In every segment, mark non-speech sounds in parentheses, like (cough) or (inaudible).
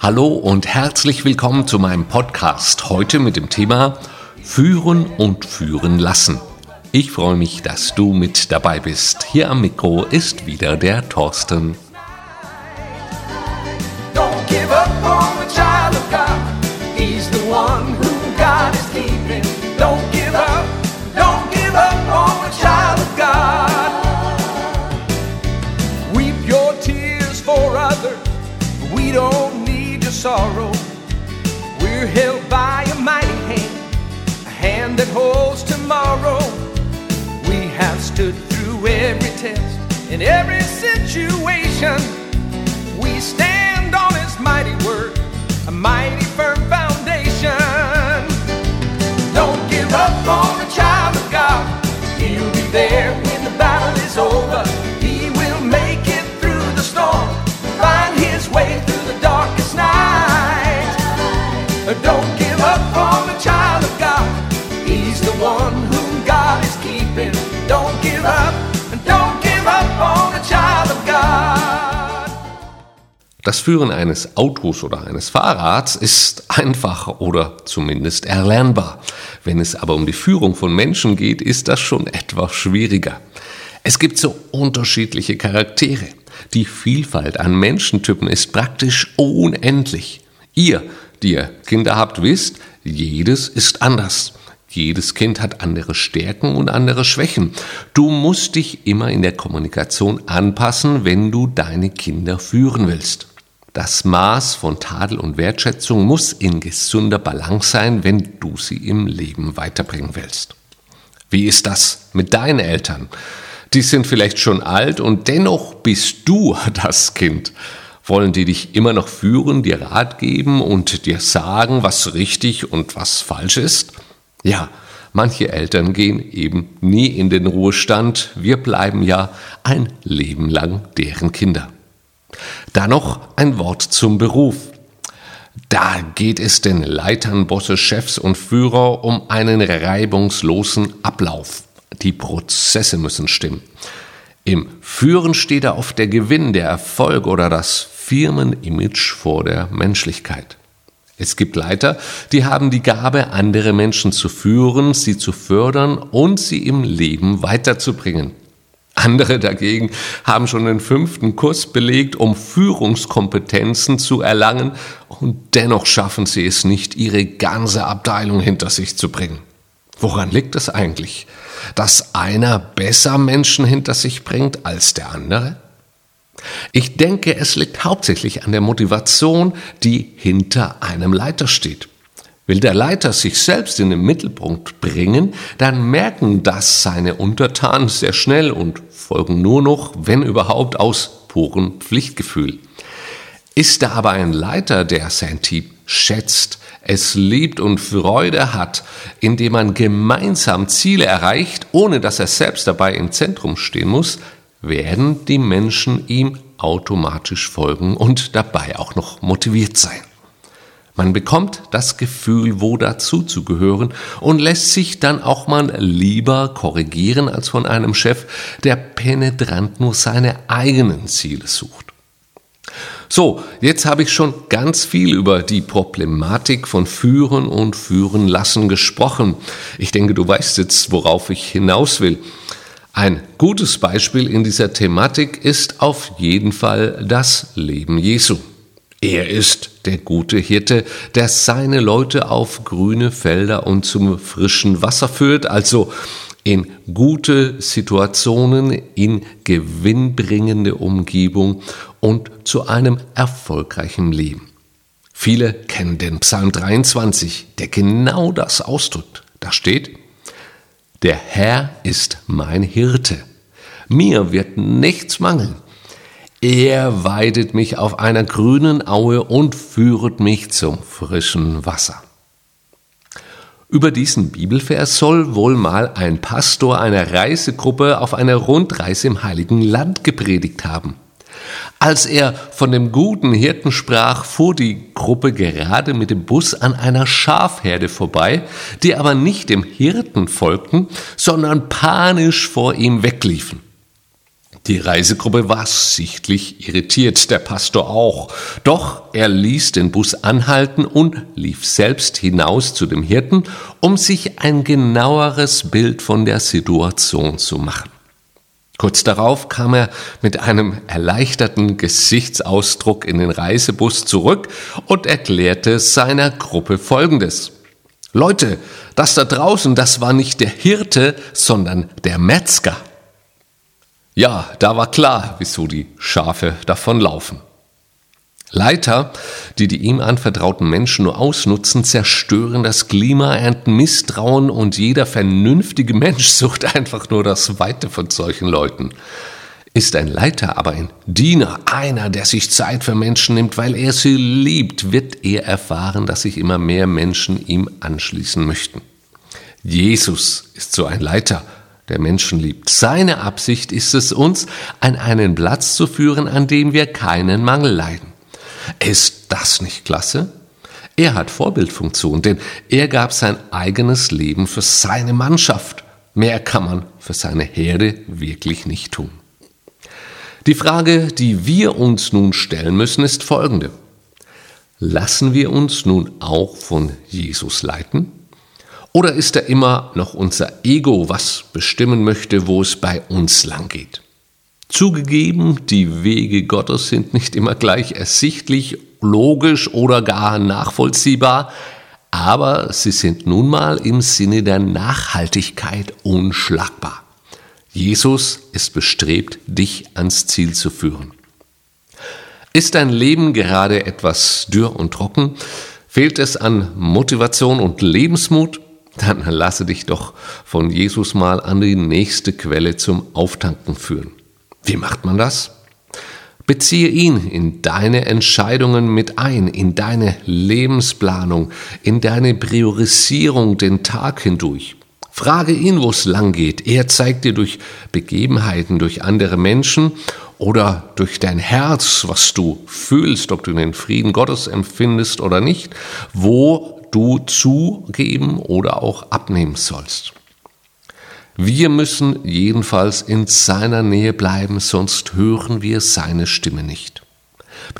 Hallo und herzlich willkommen zu meinem Podcast. Heute mit dem Thema Führen und Führen lassen. Ich freue mich, dass du mit dabei bist. Hier am Mikro ist wieder der Thorsten. Stood through every test, in every situation. We stand on His mighty word, a mighty firm foundation. Das Führen eines Autos oder eines Fahrrads ist einfach oder zumindest erlernbar. Wenn es aber um die Führung von Menschen geht, ist das schon etwas schwieriger. Es gibt so unterschiedliche Charaktere. Die Vielfalt an Menschentypen ist praktisch unendlich. Ihr die ihr Kinder habt, wisst, jedes ist anders. Jedes Kind hat andere Stärken und andere Schwächen. Du musst dich immer in der Kommunikation anpassen, wenn du deine Kinder führen willst. Das Maß von Tadel und Wertschätzung muss in gesunder Balance sein, wenn du sie im Leben weiterbringen willst. Wie ist das mit deinen Eltern? Die sind vielleicht schon alt und dennoch bist du (laughs) das Kind. Wollen die dich immer noch führen, dir Rat geben und dir sagen, was richtig und was falsch ist? Ja, manche Eltern gehen eben nie in den Ruhestand. Wir bleiben ja ein Leben lang deren Kinder. Da noch ein Wort zum Beruf. Da geht es den Leitern, Bosse, Chefs und Führer um einen reibungslosen Ablauf. Die Prozesse müssen stimmen. Im Führen steht da oft der Gewinn, der Erfolg oder das Firmenimage vor der Menschlichkeit. Es gibt Leiter, die haben die Gabe, andere Menschen zu führen, sie zu fördern und sie im Leben weiterzubringen. Andere dagegen haben schon den fünften Kurs belegt, um Führungskompetenzen zu erlangen, und dennoch schaffen sie es nicht, ihre ganze Abteilung hinter sich zu bringen. Woran liegt es eigentlich? Dass einer besser Menschen hinter sich bringt als der andere? Ich denke, es liegt hauptsächlich an der Motivation, die hinter einem Leiter steht. Will der Leiter sich selbst in den Mittelpunkt bringen, dann merken das seine Untertanen sehr schnell und folgen nur noch, wenn überhaupt, aus purem Pflichtgefühl. Ist da aber ein Leiter, der sein Team schätzt, es liebt und Freude hat, indem man gemeinsam Ziele erreicht, ohne dass er selbst dabei im Zentrum stehen muss, werden die Menschen ihm automatisch folgen und dabei auch noch motiviert sein. Man bekommt das Gefühl, wo dazu zu gehören und lässt sich dann auch mal lieber korrigieren als von einem Chef, der penetrant nur seine eigenen Ziele sucht. So, jetzt habe ich schon ganz viel über die Problematik von Führen und Führen lassen gesprochen. Ich denke, du weißt jetzt, worauf ich hinaus will. Ein gutes Beispiel in dieser Thematik ist auf jeden Fall das Leben Jesu. Er ist der gute Hirte, der seine Leute auf grüne Felder und zum frischen Wasser führt, also in gute Situationen, in gewinnbringende Umgebung und zu einem erfolgreichen Leben. Viele kennen den Psalm 23, der genau das ausdrückt. Da steht, der Herr ist mein Hirte. Mir wird nichts mangeln. Er weidet mich auf einer grünen Aue und führet mich zum frischen Wasser. Über diesen Bibelvers soll wohl mal ein Pastor einer Reisegruppe auf einer Rundreise im Heiligen Land gepredigt haben. Als er von dem guten Hirten sprach, fuhr die Gruppe gerade mit dem Bus an einer Schafherde vorbei, die aber nicht dem Hirten folgten, sondern panisch vor ihm wegliefen. Die Reisegruppe war sichtlich irritiert, der Pastor auch. Doch er ließ den Bus anhalten und lief selbst hinaus zu dem Hirten, um sich ein genaueres Bild von der Situation zu machen. Kurz darauf kam er mit einem erleichterten Gesichtsausdruck in den Reisebus zurück und erklärte seiner Gruppe Folgendes. Leute, das da draußen, das war nicht der Hirte, sondern der Metzger. Ja, da war klar, wieso die Schafe davonlaufen. Leiter, die die ihm anvertrauten Menschen nur ausnutzen, zerstören das Klima, ernten Misstrauen und jeder vernünftige Mensch (laughs) sucht einfach nur das Weite von solchen Leuten. Ist ein Leiter aber ein Diener, einer, der sich Zeit für Menschen nimmt, weil er sie liebt, wird er erfahren, dass sich immer mehr Menschen ihm anschließen möchten. Jesus ist so ein Leiter, der Menschen liebt. Seine Absicht ist es uns, an einen Platz zu führen, an dem wir keinen Mangel leiden. Ist das nicht klasse? Er hat Vorbildfunktion, denn er gab sein eigenes Leben für seine Mannschaft. Mehr kann man für seine Herde wirklich nicht tun. Die Frage, die wir uns nun stellen müssen, ist folgende. Lassen wir uns nun auch von Jesus leiten? Oder ist er immer noch unser Ego, was bestimmen möchte, wo es bei uns lang geht? Zugegeben, die Wege Gottes sind nicht immer gleich ersichtlich, logisch oder gar nachvollziehbar, aber sie sind nun mal im Sinne der Nachhaltigkeit unschlagbar. Jesus ist bestrebt, dich ans Ziel zu führen. Ist dein Leben gerade etwas dürr und trocken? Fehlt es an Motivation und Lebensmut? Dann lasse dich doch von Jesus mal an die nächste Quelle zum Auftanken führen. Wie macht man das? Beziehe ihn in deine Entscheidungen mit ein, in deine Lebensplanung, in deine Priorisierung den Tag hindurch. Frage ihn, wo es lang geht. Er zeigt dir durch Begebenheiten, durch andere Menschen oder durch dein Herz, was du fühlst, ob du den Frieden Gottes empfindest oder nicht, wo du zugeben oder auch abnehmen sollst. Wir müssen jedenfalls in seiner Nähe bleiben, sonst hören wir seine Stimme nicht.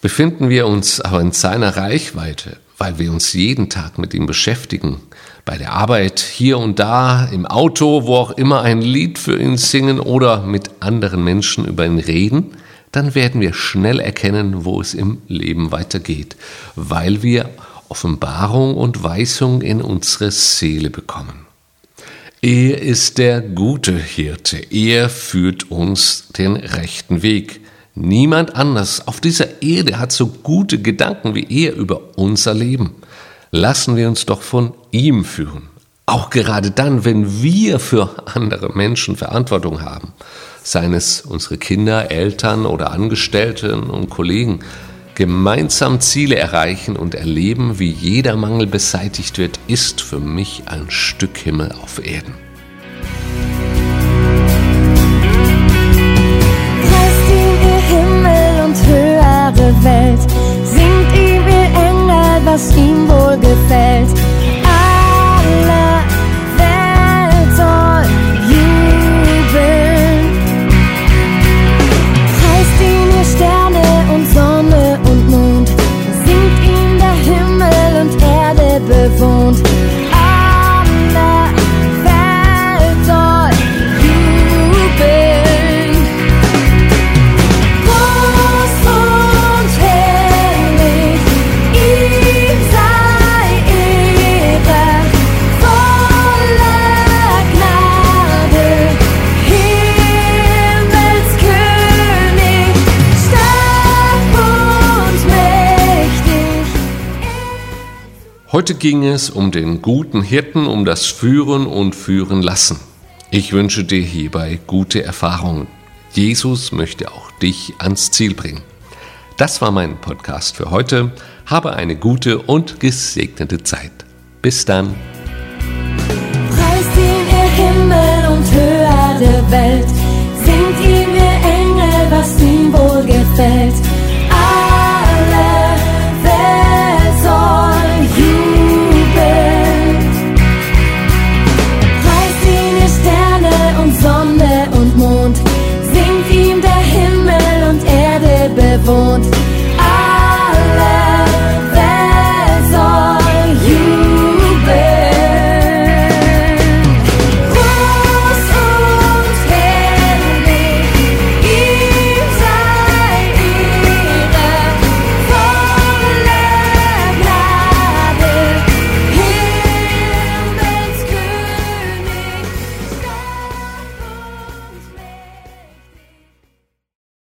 Befinden wir uns aber in seiner Reichweite, weil wir uns jeden Tag mit ihm beschäftigen, bei der Arbeit, hier und da, im Auto, wo auch immer ein Lied für ihn singen oder mit anderen Menschen über ihn reden, dann werden wir schnell erkennen, wo es im Leben weitergeht, weil wir Offenbarung und Weisung in unsere Seele bekommen. Er ist der gute Hirte, er führt uns den rechten Weg. Niemand anders auf dieser Erde hat so gute Gedanken wie er über unser Leben. Lassen wir uns doch von ihm führen. Auch gerade dann, wenn wir für andere Menschen Verantwortung haben, seien es unsere Kinder, Eltern oder Angestellten und Kollegen, Gemeinsam Ziele erreichen und erleben, wie jeder Mangel beseitigt wird, ist für mich ein Stück Himmel auf Erden. Heute ging es um den guten Hirten, um das Führen und Führen lassen. Ich wünsche dir hierbei gute Erfahrungen. Jesus möchte auch dich ans Ziel bringen. Das war mein Podcast für heute. Habe eine gute und gesegnete Zeit. Bis dann. Preist ihn ihr Himmel und höhere Welt, singt ihm ihr Engel, was ihm wohl gefällt.